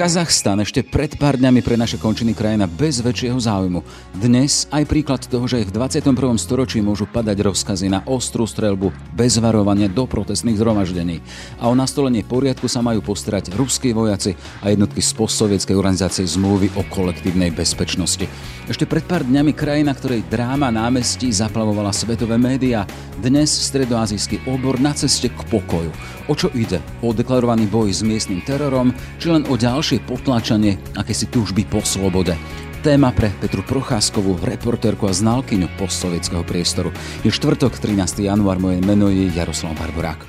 Kazachstan ešte pred pár dňami pre naše končiny krajina bez väčšieho záujmu. Dnes aj príklad toho, že aj v 21. storočí môžu padať rozkazy na ostrú strelbu bez varovania do protestných zhromaždení. A o nastolenie poriadku sa majú postarať ruskí vojaci a jednotky z postsovietskej organizácie zmluvy o kolektívnej bezpečnosti. Ešte pred pár dňami krajina, ktorej dráma námestí zaplavovala svetové médiá, dnes stredoazijský obor na ceste k pokoju. O čo ide? O deklarovaný boj s miestnym terorom, či len o ďalšie potlačanie akési túžby po slobode. Téma pre Petru Procházkovú, reportérku a znalkyňu postsovietského priestoru. Je štvrtok, 13. január, moje meno je Jaroslav Barborák.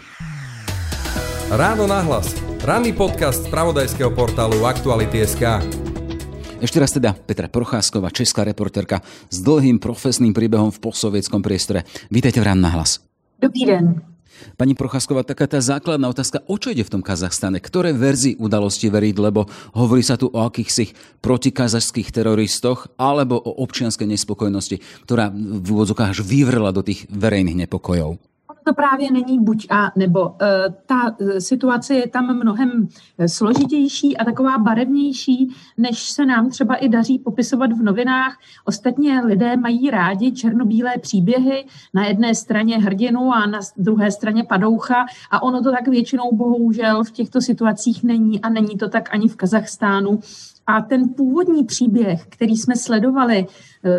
Ráno nahlas. Ranný podcast z pravodajského portálu Aktuality.sk. Ešte raz teda Petra Procházková, česká reportérka s dlhým profesným príbehom v postsovietskom priestore. Vítejte v Ráno nahlas. Dobrý den. Pani Procházková, taká tá základná otázka, o čo ide v tom Kazachstane? Ktoré verzii udalosti veriť, lebo hovorí sa tu o akýchsi protikazašských teroristoch alebo o občianskej nespokojnosti, ktorá v úvodzokách až vyvrela do tých verejných nepokojov? To právě není buď a nebo. E, ta e, situace je tam mnohem e, složitější a taková barevnější, než se nám třeba i daří popisovat v novinách. Ostatně lidé mají rádi černobílé příběhy, na jedné straně hrdinu a na druhé straně padoucha a ono to tak většinou bohužel v těchto situacích není a není to tak ani v Kazachstánu. A ten původní příběh, který jsme sledovali,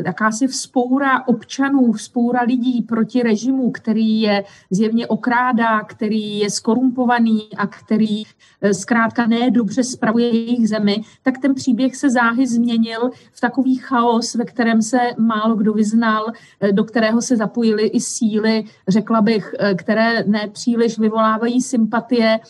jakási vzpoura občanů, vzpoura lidí proti režimu, který je zjevně okrádá, který je skorumpovaný a který eh, zkrátka nedobře spravuje jejich zemi, tak ten příběh se záhy změnil v takový chaos, ve kterém se málo kdo vyznal, eh, do kterého se zapojily i síly, řekla bych, které nepříliš vyvolávají sympatie,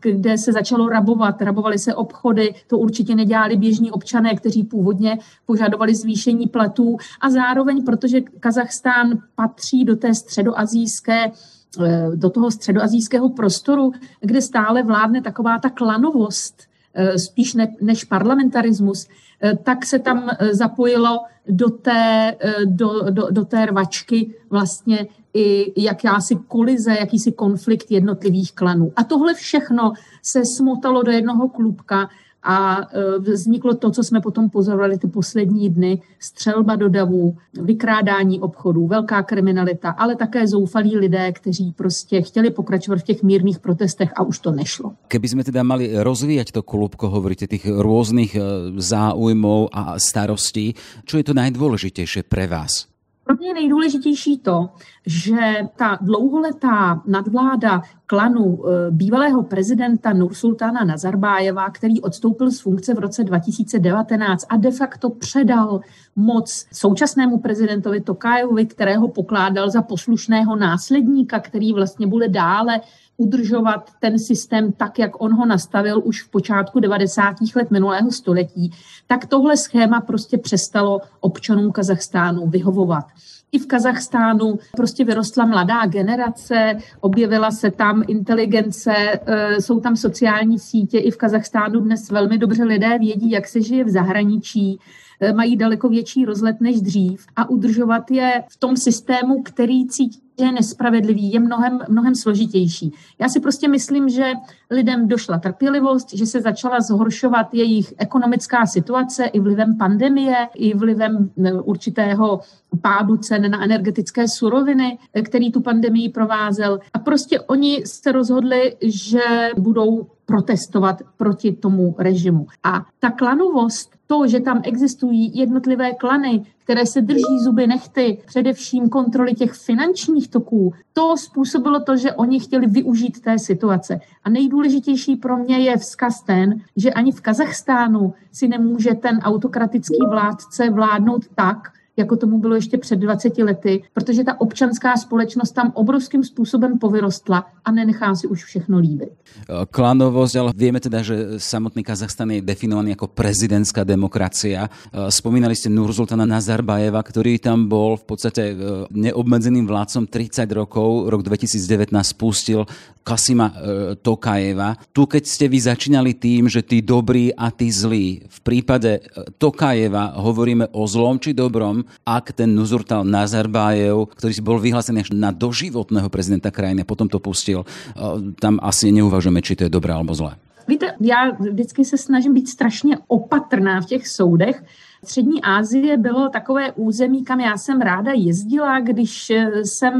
kde se začalo rabovat, rabovaly se obchody, to určitě nedělá dělali běžní občané, kteří původně požadovali zvýšení platů. A zároveň, protože Kazachstán patří do té středoazijské eh, do toho středoazijského prostoru, kde stále vládne taková ta klanovost, eh, spíš ne, než parlamentarismus, eh, tak se tam zapojilo do té, do, do, do té rvačky vlastně i jakási kolize, jakýsi konflikt jednotlivých klanů. A tohle všechno se smotalo do jednoho klubka, a e, vzniklo to, co jsme potom pozorovali ty poslední dny, střelba do davů, vykrádání obchodů, velká kriminalita, ale také zoufalí lidé, kteří prostě chtěli pokračovat v těch mírných protestech a už to nešlo. Keby jsme teda mali rozvíjať to klubko, hovoríte těch různých e, záujmů a starostí, čo je to nejdůležitější pre vás? Pro mě je nejdůležitější to, že ta dlouholetá nadvláda klanu eh, bývalého prezidenta Nursultana Nazarbájeva, který odstoupil z funkce v roce 2019 a de facto předal moc současnému prezidentovi Tokajevovi, kterého pokládal za poslušného následníka, který vlastně bude dále udržovat ten systém tak, jak on ho nastavil už v počátku 90. let minulého století, tak tohle schéma prostě přestalo občanům Kazachstánu vyhovovat. I v Kazachstánu prostě vyrostla mladá generace, objevila se tam inteligence, e, jsou tam sociální sítě. I v Kazachstánu dnes velmi dobře lidé vědí, jak se žije v zahraničí, e, mají daleko větší rozlet než dřív a udržovat je v tom systému, který cítí je nespravedlivý, je mnohem, mnohem složitější. Já si prostě myslím, že lidem došla trpělivost, že se začala zhoršovat jejich ekonomická situace i vlivem pandemie, i vlivem e, určitého pádu cen na energetické suroviny, e, který tu pandemii provázel. A prostě oni se rozhodli, že budou protestovat proti tomu režimu. A ta klanovost, to, že tam existují jednotlivé klany, které se drží zuby nechty, především kontroly těch finančních toků, to způsobilo to, že oni chtěli využít té situace. A nejdůležitější pro mě je vzkaz ten, že ani v Kazachstánu si nemůže ten autokratický vládce vládnout tak, jako tomu bylo ještě před 20 lety, protože ta občanská společnost tam obrovským způsobem povyrostla a nenechá si už všechno líbit. Klanovosť, ale vieme teda, že samotný Kazachstan je definovaný jako prezidentská demokracia. Spomínali ste Nurzultana Nazarbajeva, ktorý tam bol v podstate e, neobmedzeným vládcom 30 rokov. Rok 2019 spustil Kasima e, Tokajeva. Tu, keď ste vy začínali tým, že tí dobrí a tí zlí, v prípade e, Tokajeva hovoríme o zlom či dobrom, ak ten Nuzurtal Nazarbájev, ktorý bol vyhlásený až na doživotného prezidenta krajiny, potom to pustil, e, tam asi neuvažujeme, či to je dobré alebo zlé. Víte, já vždycky se snažím být strašně opatrná v těch soudech, Střední Asie bylo takové území, kam já jsem ráda jezdila, když jsem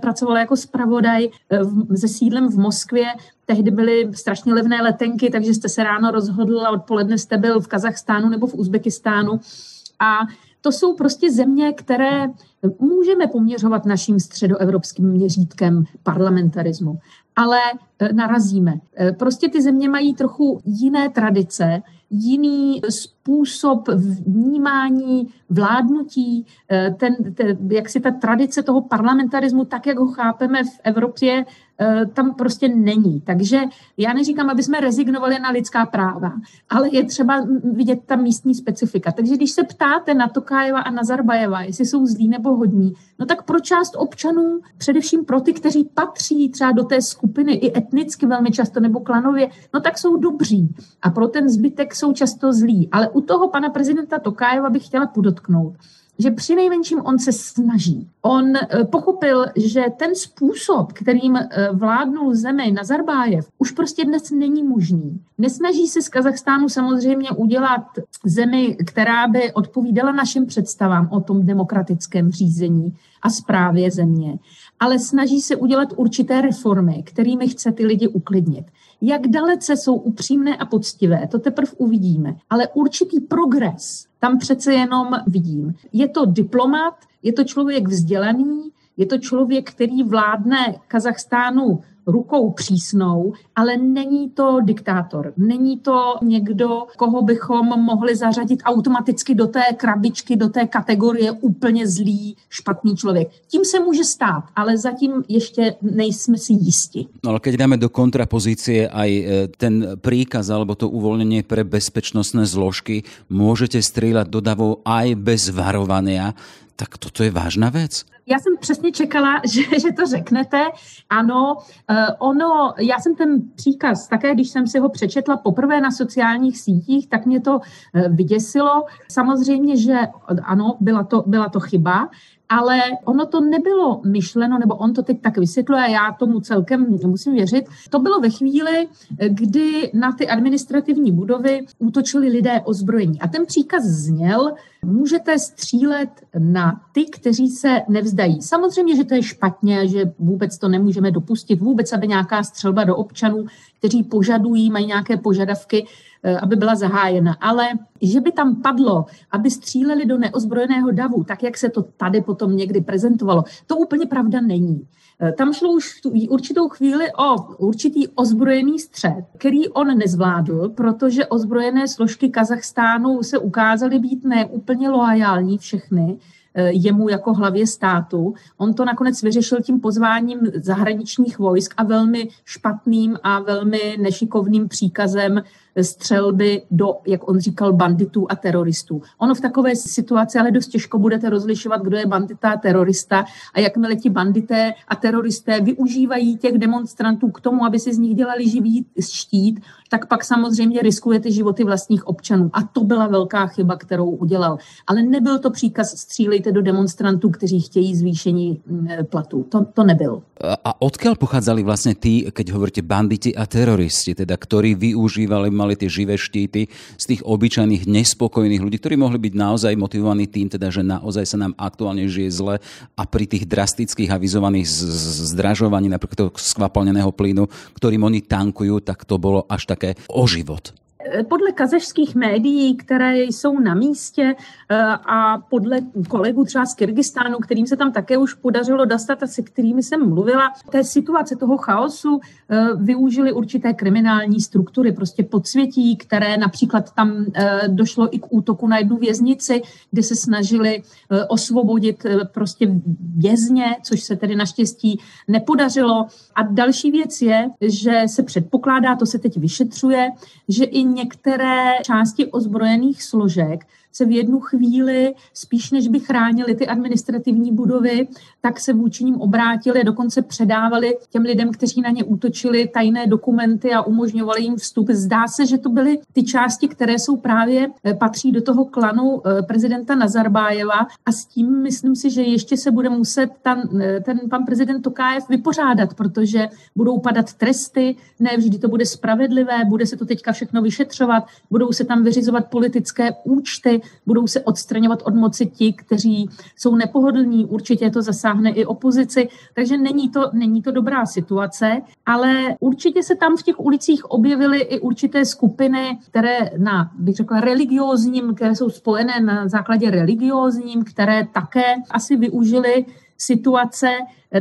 pracovala jako zpravodaj se sídlem v Moskvě. Tehdy byly strašně levné letenky, takže jste se ráno rozhodl a odpoledne jste byl v Kazachstánu nebo v Uzbekistánu. A to jsou prostě země, které můžeme poměřovat naším středoevropským měřítkem parlamentarismu, ale e, narazíme. E, prostě ty země mají trochu jiné tradice, jiný způsob vnímání vládnutí, ten, ten, jak si ta tradice toho parlamentarismu, tak jak ho chápeme v Evropě, Eh, tam prostě není. Takže já neříkám, aby jsme rezignovali na lidská práva, ale je třeba vidět tam místní specifika. Takže když se ptáte na Tokájeva a Nazarbajeva, jestli jsou zlí nebo hodní, no tak pro část občanů, především pro ty, kteří patří třeba do té skupiny i etnicky velmi často nebo klanově, no tak jsou dobří. A pro ten zbytek jsou často zlí. Ale u toho pana prezidenta Tokájeva bych chtěla podotknout, že při nejmenším on se snaží. On eh, pochopil, že ten způsob, kterým eh, vládnul zemi Nazarbájev, už prostě dnes není možný. Nesnaží se z Kazachstánu samozřejmě udělat zemi, která by odpovídala našim představám o tom demokratickém řízení a správě země, ale snaží se udělat určité reformy, kterými chce ty lidi uklidnit. Jak dalece jsou upřímné a poctivé, to teprve uvidíme. Ale určitý progres tam přece jenom vidím. Je to diplomat, je to člověk vzdělaný, je to člověk, který vládne Kazachstánu rukou přísnou, ale není to diktátor. Není to někdo, koho bychom mohli zařadit automaticky do té krabičky, do té kategorie úplně zlý, špatný člověk. Tím se může stát, ale zatím ještě nejsme si jisti. No ale keď dáme do kontrapozície aj e, ten príkaz alebo to uvoľnenie pre bezpečnostné zložky, môžete strieľať do davov aj bez varovania, tak toto je vážná věc. Já jsem přesně čekala, že, že to řeknete. Ano, uh, ono, já jsem ten příkaz také, když jsem si ho přečetla poprvé na sociálních sítích, tak mě to uh, vyděsilo. Samozřejmě, že ano, byla to, byla to chyba, ale ono to nebylo myšleno, nebo on to teď tak vysvětluje a já tomu celkem musím věřit. To bylo ve chvíli, kdy na ty administrativní budovy útočili lidé ozbrojení. A ten příkaz zněl, můžete střílet na ty, kteří se nevzdají. Samozřejmě, že to je špatně, že vůbec to nemůžeme dopustit, vůbec, aby nějaká střelba do občanů, kteří požadují, mají nějaké požadavky, Eh, aby byla zahájena. Ale že by tam padlo, aby stříleli do neozbrojeného davu, tak jak se to tady potom někdy prezentovalo, to úplně pravda není. Eh, tam šlo už tu určitou chvíli o určitý ozbrojený střed, který on nezvládl, protože ozbrojené složky Kazachstánu se ukázaly být neúplně loajální všechny, eh, jemu jako hlavě státu. On to nakonec vyřešil tím pozváním zahraničních vojsk a velmi špatným a velmi nešikovným příkazem střelby do, jak on říkal, banditů a teroristů. Ono v takové situaci ale dost těžko budete rozlišovat, kdo je bandita a terorista a jakmile ti bandité a teroristé využívají těch demonstrantů k tomu, aby si z nich dělali živý štít, tak pak samozřejmě riskujete životy vlastních občanů. A to byla velká chyba, kterou udělal. Ale nebyl to příkaz střílejte do demonstrantů, kteří chtějí zvýšení mm, platů. To, to nebyl. A odkiaľ pochádzali vlastně tí, keď hovoríte banditi a teroristi, teda, ktorí využívali mali tie živé štíty z tých obyčajných nespokojných ľudí, ktorí mohli byť naozaj motivovaní tým, teda, že naozaj sa nám aktuálne žije zle a pri tých drastických avizovaných zdražovaní napríklad toho skvapalneného plynu, ktorým oni tankujú, tak to bolo až také o život. Podle kazašských médií, které jsou na místě eh, a podle kolegů třeba z Kyrgyzstánu, kterým se tam také už podařilo dostat a se kterými jsem mluvila, té situace toho chaosu eh, využili určité kriminální struktury, prostě podsvětí, které například tam eh, došlo i k útoku na jednu věznici, kde se snažili osvobodit prostě vězně, což se tedy naštěstí nepodařilo. A další věc je, že se předpokládá, to se teď vyšetřuje, že i některé části ozbrojených složek se v jednu chvíli, spíš než by chránili ty administrativní budovy, tak se vůči ním obrátili, dokonce předávali těm lidem, kteří na ně útočili, tajné dokumenty a umožňovali jim vstup. Zdá se, že to byly ty části, které jsou právě, eh, patří do toho klanu eh, prezidenta Nazarbájeva a s tím myslím si, že ještě se bude muset ten, eh, ten pan prezident Tokájev vypořádat, protože budou padat tresty, ne vždy to bude spravedlivé, bude se to teďka všechno vyšetřovat, budou se tam vyřizovat politické účty, budou se odstraňovat od moci ti, kteří jsou nepohodlní, určitě to zasáhne i opozici, takže není to, není to dobrá situace, ale určitě se tam v těch ulicích objevily i určité skupiny, které na, bych řekla, religiózním, které jsou spojené na základě religiózním, které také asi využili situace,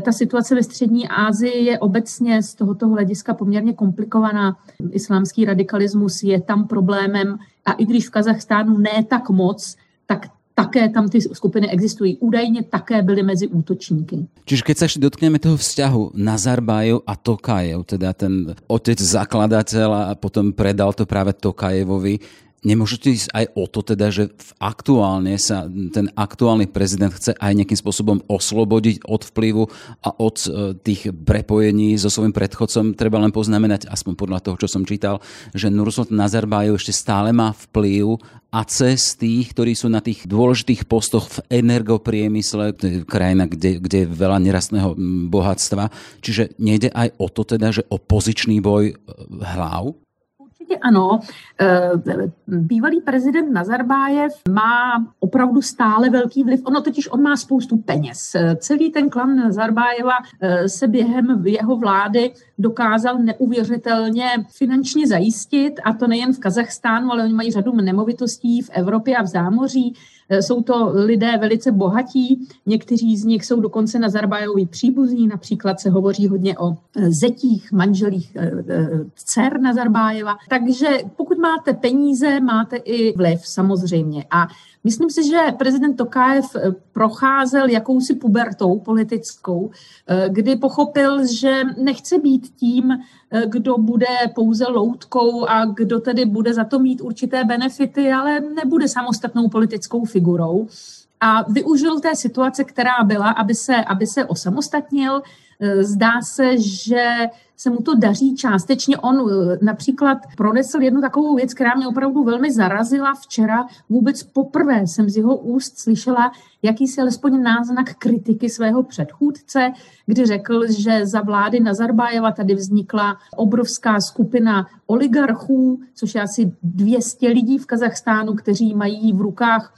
ta situace ve střední Asii je obecně z tohoto hlediska poměrně komplikovaná. Islámský radikalismus je tam problémem a i když v Kazachstánu ne tak moc, tak také tam ty skupiny existují. Údajně také byly mezi útočníky. Čiže keď sa ešte dotkneme toho vzťahu Nazarbájev a Tokajev, teda ten otec zakladateľ a potom predal to práve Tokajevovi, Nemôžete ísť aj o to teda, že aktuálne sa ten aktuálny prezident chce aj nejakým spôsobom oslobodiť od vplyvu a od e, tých prepojení so svojím predchodcom. Treba len poznamenať, aspoň podľa toho, čo som čítal, že Nursultan Nazarbájev ešte stále má vplyv a cez tých, ktorí sú na tých dôležitých postoch v energopriemysle, to je krajina, kde, kde je veľa nerastného bohatstva. Čiže nejde aj o to teda, že opozičný boj e, hlav? Určitě ano. Eh, bývalý prezident Nazarbájev má opravdu stále velký vliv. Ono totiž on má spoustu peněz. Eh, celý ten klan Nazarbájeva eh, se během jeho vlády dokázal neuvěřitelně finančně zajistit, a to nejen v Kazachstánu, ale oni mají řadu nemovitostí v Evropě a v zámoří. Eh, jsou to lidé velice bohatí, někteří z nich jsou dokonce na Zarbájovi příbuzní, například se hovoří hodně o eh, zetích, manželích eh, dcer Nazarbájeva. Takže pokud máte peníze, máte i vliv samozřejmě. A Myslím si, že prezident Tokájev procházel jakousi pubertou politickou, kdy pochopil, že nechce být tím, kdo bude pouze loutkou a kdo tedy bude za to mít určité benefity, ale nebude samostatnou politickou figurou. A využil té situace, která byla, aby se, aby se osamostatnil. Zdá se, že se mu to daří částečně. On eh, například pronesl jednu takovou věc, která mě opravdu velmi zarazila včera. Vůbec poprvé jsem z jeho úst slyšela jakýsi alespoň náznak kritiky svého předchůdce, kdy řekl, že za vlády Nazarbájeva tady vznikla obrovská skupina oligarchů, což je asi 200 lidí v Kazachstánu, kteří mají v rukách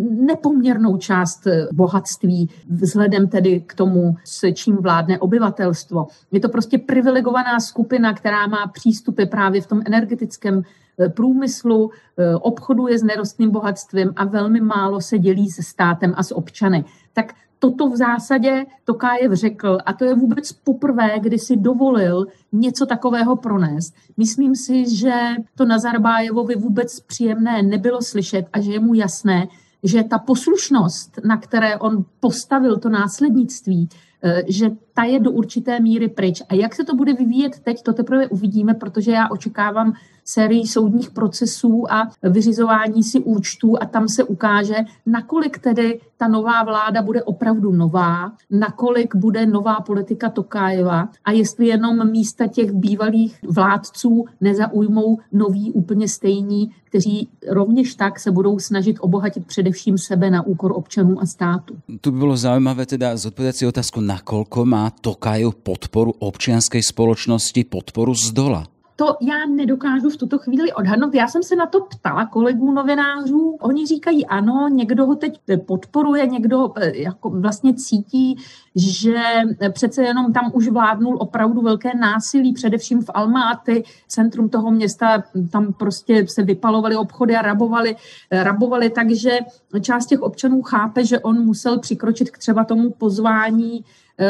nepoměrnou část eh, bohatství vzhledem tedy k tomu, s čím vládne obyvatelstvo. Je to prostě privilegovaná skupina, která má přístupy právě v tom energetickém průmyslu, eh, obchoduje s nerostným bohatstvím a velmi málo se dělí se státem a s občany. Tak toto v zásadě Tokájev řekl a to je vůbec poprvé, kdy si dovolil něco takového pronést. Myslím si, že to Nazarbájevovi vůbec příjemné nebylo slyšet a že je mu jasné, že ta poslušnost, na které on postavil to následnictví, eh, že ta je do určité míry pryč. A jak se to bude vyvíjet teď, to teprve uvidíme, protože já očekávám sérii soudních procesů a vyřizování si účtů a tam se ukáže, nakolik tedy ta nová vláda bude opravdu nová, nakolik bude nová politika Tokájeva a jestli jenom místa těch bývalých vládců nezaujmou noví úplně stejní, kteří rovněž tak se budou snažit obohatit především sebe na úkor občanů a státu. Tu by bylo zajímavé teda zodpovědět si otázku, nakolko má Tokajev podporu občianskej spoločnosti, podporu z dola to já nedokážu v tuto chvíli odhadnout. Já jsem se na to ptala kolegů novinářů. Oni říkají ano, někdo ho teď podporuje, někdo eh, jako vlastně cítí, že přece jenom tam už vládnul opravdu velké násilí, především v Almáty, centrum toho města, tam prostě se vypalovaly obchody a rabovali, eh, rabovali, takže část těch občanů chápe, že on musel přikročit k třeba tomu pozvání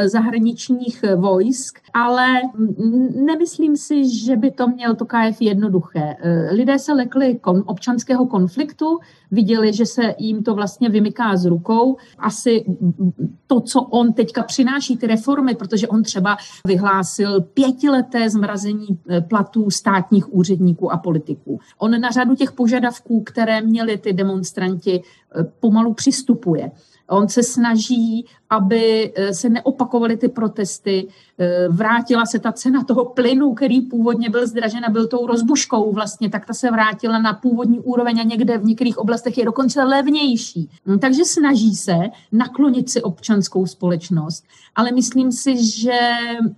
zahraničních vojsk, ale nemyslím si, že by to měl Tokajev jednoduché. Lidé se lekli kon, občanského konfliktu, viděli, že se jim to vlastně vymyká z rukou. Asi to, co on teďka přináší, ty reformy, protože on třeba vyhlásil pětileté zmrazení platů státních úředníků a politiků. On na řadu těch požadavků, které měli ty demonstranti, pomalu přistupuje. On se snaží, aby eh, se neopakovaly ty protesty. Eh, vrátila se ta cena toho plynu, který původně byl zdražen a byl tou rozbuškou vlastně, tak ta se vrátila na původní úroveň a někde v některých oblastech je dokonce levnější. Hm, takže snaží se naklonit si občanskou společnost, ale myslím si, že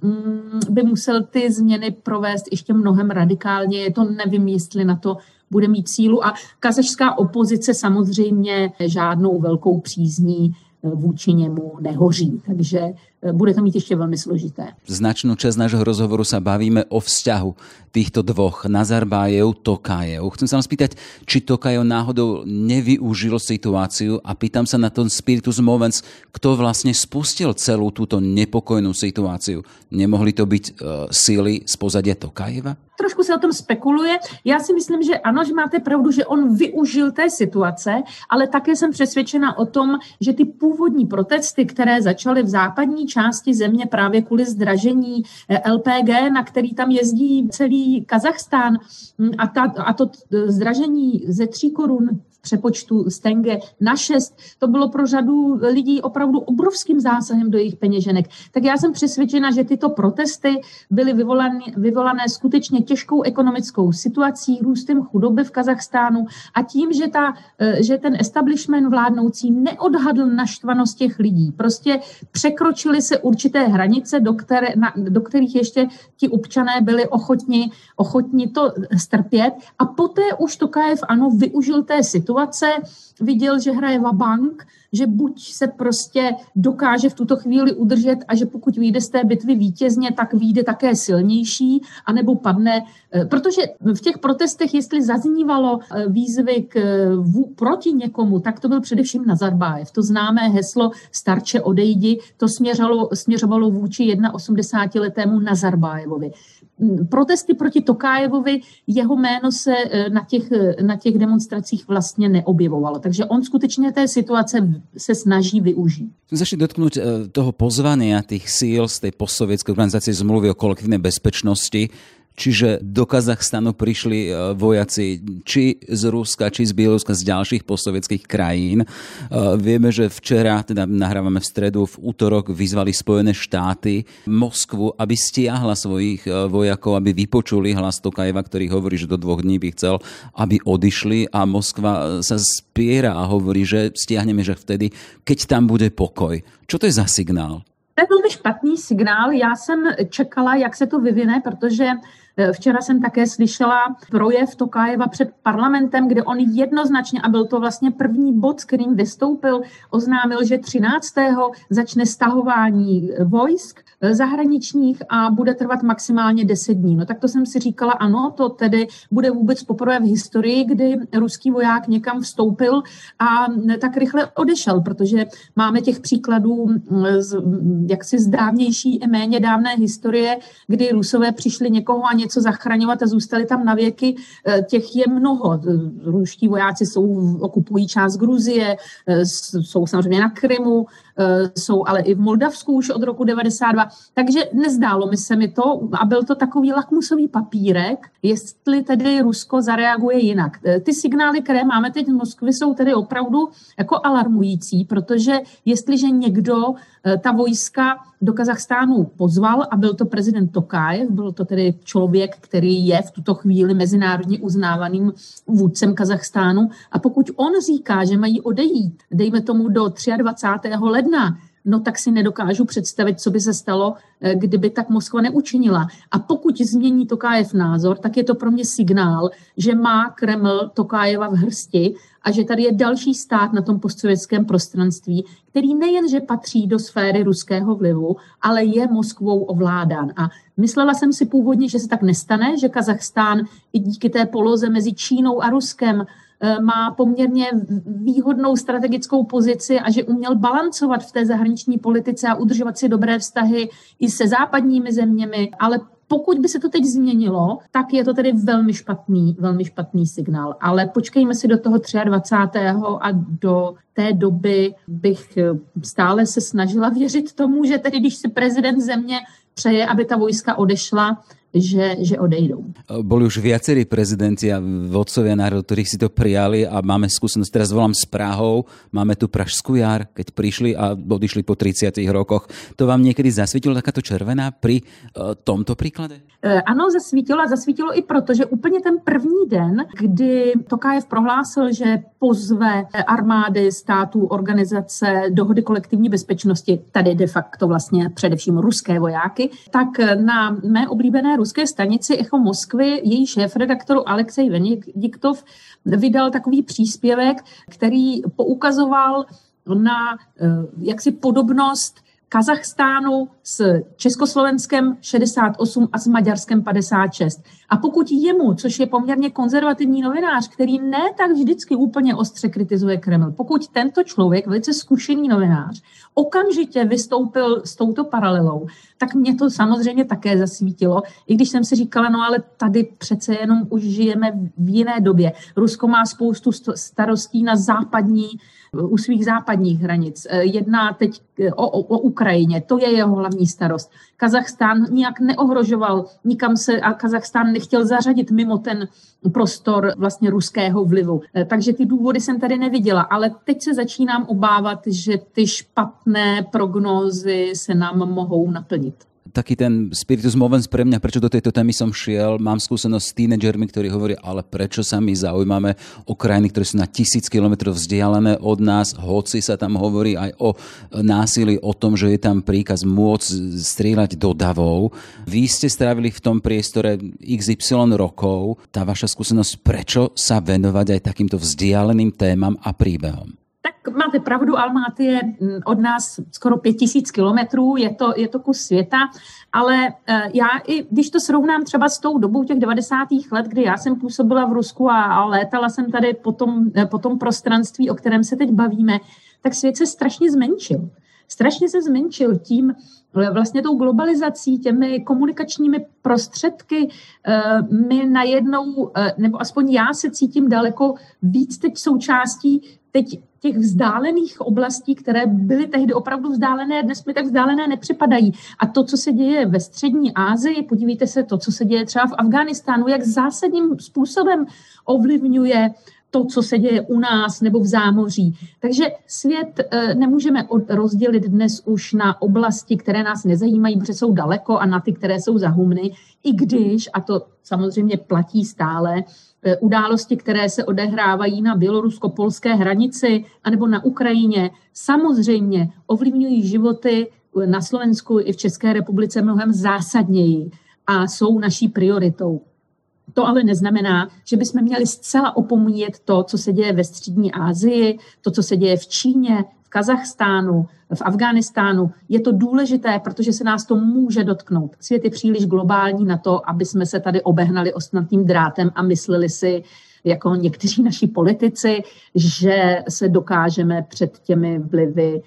hm, by musel ty změny provést ještě mnohem radikálně. Je to nevím, jestli na to bude mít sílu. A kazašská opozice samozřejmě žádnou velkou přízní eh, vůči němu nehoří. Takže eh, bude to mít ještě velmi složité. Značnou čas nášho rozhovoru sa bavíme o vzťahu týchto dvoch, Nazarbájev, Tokajev. Chcem sa vám spýtať, či Tokajev náhodou nevyužil situáciu a pýtam sa na ten spiritus movens, kto vlastne spustil celú túto nepokojnú situáciu. Nemohli to byť uh, síly z pozadia Tokajeva? Trošku se o tom spekuluje. Já si myslím, že ano, že máte pravdu, že on využil té situace, ale také jsem přesvědčena o tom, že ty původní protesty, které začaly v západní části země právě kvůli zdražení eh, LPG, na který tam jezdí celý Kazachstán, hm, a, ta, a to zdražení ze tří korun přepočtu z tenge na šest, to bylo pro řadu lidí opravdu obrovským zásahem do jejich peněženek. Tak já jsem přesvědčena, že tyto protesty byly vyvolané, vyvolané skutečně těžkou ekonomickou situací, růstem chudoby v Kazachstánu a tím, že, ta, eh, že ten establishment vládnoucí neodhadl naštvanost těch lidí. Prostě překročily se určité hranice, do, které, na, do kterých ještě ti občané byli ochotni, ochotni to strpět a poté už Tokajev ano využil té situace situace, viděl, že hraje bank, že buď se prostě dokáže v tuto chvíli udržet a že pokud vyjde z té bitvy vítězně, tak vyjde také silnější, anebo padne. Eh, protože v těch protestech, jestli zaznívalo eh, výzvy k, eh, v, proti někomu, tak to byl především Nazarbájev. To známé heslo starče odejdi, to směřalo, směřovalo vůči 81-letému Nazarbájevovi protesty proti Tokájevovi, jeho jméno se eh, na těch, eh, na těch demonstracích vlastně neobjevovalo. Takže on skutečně té situace se snaží využít. Začali dotknout eh, toho pozvania tých síl z tej postsovětské organizace zmluvy o kolektivní bezpečnosti Čiže do Kazachstanu prišli e, vojaci či z Ruska, či z Bieloruska, z ďalších postsovětských krajín. E, vieme, že včera, teda nahrávame v stredu, v útorok vyzvali Spojené štáty Moskvu, aby stiahla svojich e, vojakov, aby vypočuli hlas Tokajeva, ktorý hovorí, že do dvoch dní by chcel, aby odišli a Moskva sa spiera a hovorí, že stiahneme, že vtedy, keď tam bude pokoj. Čo to je za signál? To je velmi špatný signál. Já jsem čekala, jak se to vyvine, protože Eh, včera jsem také slyšela projev Tokájeva před parlamentem, kde on jednoznačně, a byl to vlastně první bod, s kterým vystoupil, oznámil, že 13. začne stahování vojsk eh, zahraničních a bude trvat maximálně 10 dní. No tak to jsem si říkala, ano, to tedy bude vůbec poprvé v historii, kdy ruský voják někam vstoupil a tak rychle odešel, protože máme těch příkladů z jaksi z dávnější i méně dávné historie, kdy Rusové přišli někoho a něco zachraňovat a zůstali tam na věky. Eh, těch je mnoho. Ruští vojáci jsou, okupují část Gruzie, eh, jsou samozřejmě na Krymu, eh, jsou ale i v Moldavsku už od roku 92. Takže nezdálo mi se mi to a byl to takový lakmusový papírek, jestli tedy Rusko zareaguje jinak. Ty signály, které máme teď z Moskvy, jsou tedy opravdu jako alarmující, protože jestliže někdo ta vojska do Kazachstánu pozval a byl to prezident Tokájev, byl to tedy člověk, který je v tuto chvíli mezinárodně uznávaným vůdcem Kazachstánu. A pokud on říká, že mají odejít, dejme tomu do 23. ledna, no tak si nedokážu představit, co by se stalo, eh, kdyby tak Moskva neučinila. A pokud změní Tokájev názor, tak je to pro mě signál, že má Kreml Tokájeva v hrsti a že tady je další stát na tom postsovětském prostranství, který nejen, že patří do sféry ruského vlivu, ale je Moskvou ovládán. A myslela jsem si původně, že se tak nestane, že Kazachstán i díky té poloze mezi Čínou a Ruskem má poměrně výhodnou strategickou pozici a že uměl balancovat v té zahraniční politice a udržovat si dobré vztahy i se západními zeměmi, ale pokud by se to teď změnilo, tak je to tedy velmi špatný, velmi špatný signál. Ale počkejme si do toho 23. a do té doby bych stále se snažila věřit tomu, že tedy když si prezident země přeje, aby ta vojska odešla, že, že odejdou. Boli už viacerí prezidenti a vodcovia národov, ktorí si to prijali a máme skúsenosť, teraz volám s Prahou, máme tu Pražskú jar, keď prišli a odišli po 30 rokoch. To vám niekedy zasvítilo takáto červená pri uh, tomto príklade? E, ano, zasvítilo a zasvítilo i proto, že úplně ten první den, kdy Tokájev prohlásil, že pozve armády států organizace dohody kolektivní bezpečnosti, tady de facto vlastně především ruské vojáky, tak na mé oblíbené ruské stanici Echo Moskvy její šéf-redaktoru Alexej Venediktov vydal takový příspěvek, který poukazoval na eh, jaksi podobnost Kazachstánu s Československem 68 a s Maďarskem 56. A pokud jemu, což je poměrně konzervativní novinář, který ne tak vždycky úplně ostře kritizuje Kreml, pokud tento člověk, velice zkušený novinář, okamžitě vystoupil s touto paralelou, tak mě to samozřejmě také zasvítilo, i když jsem si říkala, no ale tady přece jenom už žijeme v jiné době. Rusko má spoustu starostí na západní u svých západních hranic. Eh, jedná teď eh, o, o, o Ukrajině, to je jeho hlavní starost. Kazachstán nijak neohrožoval, nikam se a Kazachstán nechtěl zařadit mimo ten prostor vlastně ruského vlivu. Eh, takže ty důvody jsem tady neviděla, ale teď se začínám obávat, že ty špatné prognózy se nám mohou naplnit taký ten spiritus movens pre mňa, prečo do tejto témy som šiel. Mám skúsenosť s tínedžermi, ktorí hovorí, ale prečo sa my zaujímame o krajiny, ktoré sú na tisíc kilometrov vzdialené od nás, hoci sa tam hovorí aj o násilí, o tom, že je tam príkaz môcť strieľať do davov. Vy ste strávili v tom priestore XY rokov. Tá vaša skúsenosť, prečo sa venovať aj takýmto vzdialeným témam a príbehom? Tak máte pravdu, Almaty je mm, od nás skoro pět tisíc kilometrů, je to, je to kus světa, ale eh, já i když to srovnám třeba s tou dobou těch 90. let, kdy já jsem působila v Rusku a, a létala jsem tady po tom, eh, po tom prostranství, o kterém se teď bavíme, tak svět se strašně zmenšil. Strašně se zmenšil tím, eh, vlastně tou globalizací, těmi komunikačními prostředky, my najednou, nebo aspoň já se cítím daleko víc teď součástí teď těch vzdálených oblastí, které byly tehdy opravdu vzdálené, dnes mi tak vzdálené nepřipadají. A to, co se děje ve střední Asii, podívejte se to, co se děje třeba v Afghánistánu, jak zásadním způsobem ovlivňuje to, co se děje u nás nebo v zámoří. Takže svět eh, nemůžeme rozdělit dnes už na oblasti, které nás nezajímají, protože jsou daleko a na ty, které jsou za humny, i když, a to samozřejmě platí stále, Eh, události, které se odehrávají na bělorusko-polské hranici anebo na Ukrajině, samozřejmě ovlivňují životy na Slovensku i v České republice mnohem zásadněji a jsou naší prioritou. To ale neznamená, že bychom měli zcela opomíjet to, co se děje ve střední Asii, to, co se děje v Číně, v Kazachstánu, v Afghánistánu. Je to důležité, protože se nás to může dotknout. Svět je příliš globální na to, aby jsme se tady obehnali ostnatým drátem a mysleli si, jako někteří naši politici, že se dokážeme před těmi vlivy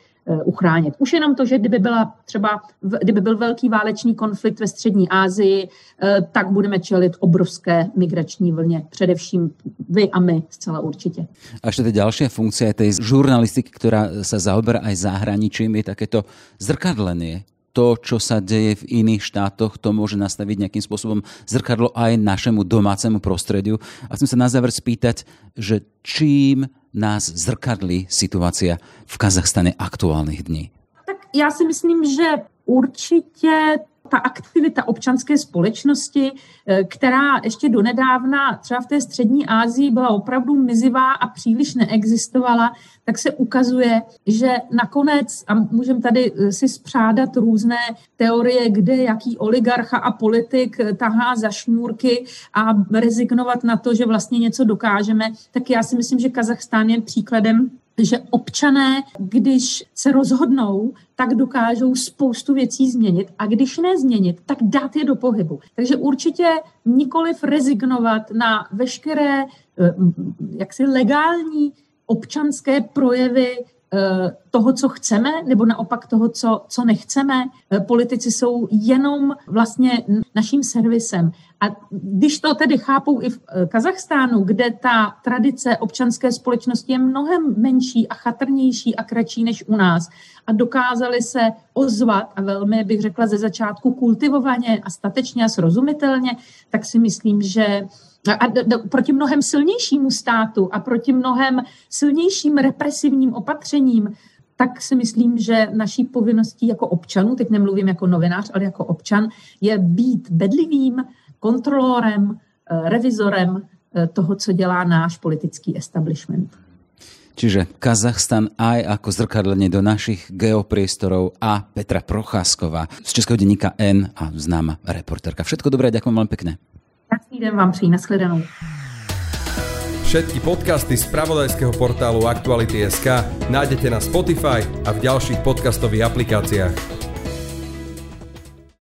uchránit. Už jenom to, že kdyby, byla třeba, kdyby byl velký válečný konflikt ve střední Asii, eh, tak budeme čelit obrovské migrační vlně. Především vy a my zcela určitě. A ještě ty další funkce té žurnalistiky, která se zaoberá aj zahraničím, je takéto zrkadlenie to, čo sa deje v iných štátoch, to môže nastaviť nejakým spôsobom zrkadlo aj našemu domácemu prostrediu. A chcem sa na záver spýtať, že čím nás zrkadlí situace v Kazachstane aktuálnych dní? Tak já si myslím, že určitě ta aktivita občanské společnosti, eh, která ještě donedávna třeba v té střední Asii byla opravdu mizivá a příliš neexistovala, tak se ukazuje, že nakonec, a můžeme tady eh, si spřádat různé teorie, kde jaký oligarcha a politik eh, tahá za šňůrky a rezignovat na to, že vlastně něco dokážeme, tak já si myslím, že Kazachstán je příkladem že občané, když se rozhodnou, tak dokážou spoustu věcí změnit a když ne změnit, tak dát je do pohybu. Takže určitě nikoliv rezignovat na veškeré eh, jaksi legální občanské projevy Eh, toho, co chceme, nebo naopak toho, co, co nechceme. Eh, politici jsou jenom vlastně naším servisem. A když to tedy chápou i v eh, Kazachstánu, kde ta tradice občanské společnosti je mnohem menší a chatrnější a kratší než u nás a dokázali se ozvat a velmi, bych řekla, ze začátku kultivovaně a statečně a srozumitelně, tak si myslím, že a proti mnohem silnějšímu státu a proti mnohem silnějším represivním opatřením, tak si myslím, že naší povinností jako občanů, teď nemluvím jako novinář, ale jako občan, je být bedlivým kontrolorem, eh, revizorem eh, toho, co dělá náš politický establishment. Čiže Kazachstan aj ako zrkadlenie do našich geopriestorov a Petra Procházková z Českého denníka N a známa reporterka. Všetko dobré, ďakujem veľmi pekne. Krásný den vám přeji, nashledanou. Všetky podcasty z pravodajského portálu Aktuality.sk nájdete na Spotify a v ďalších podcastových aplikáciách.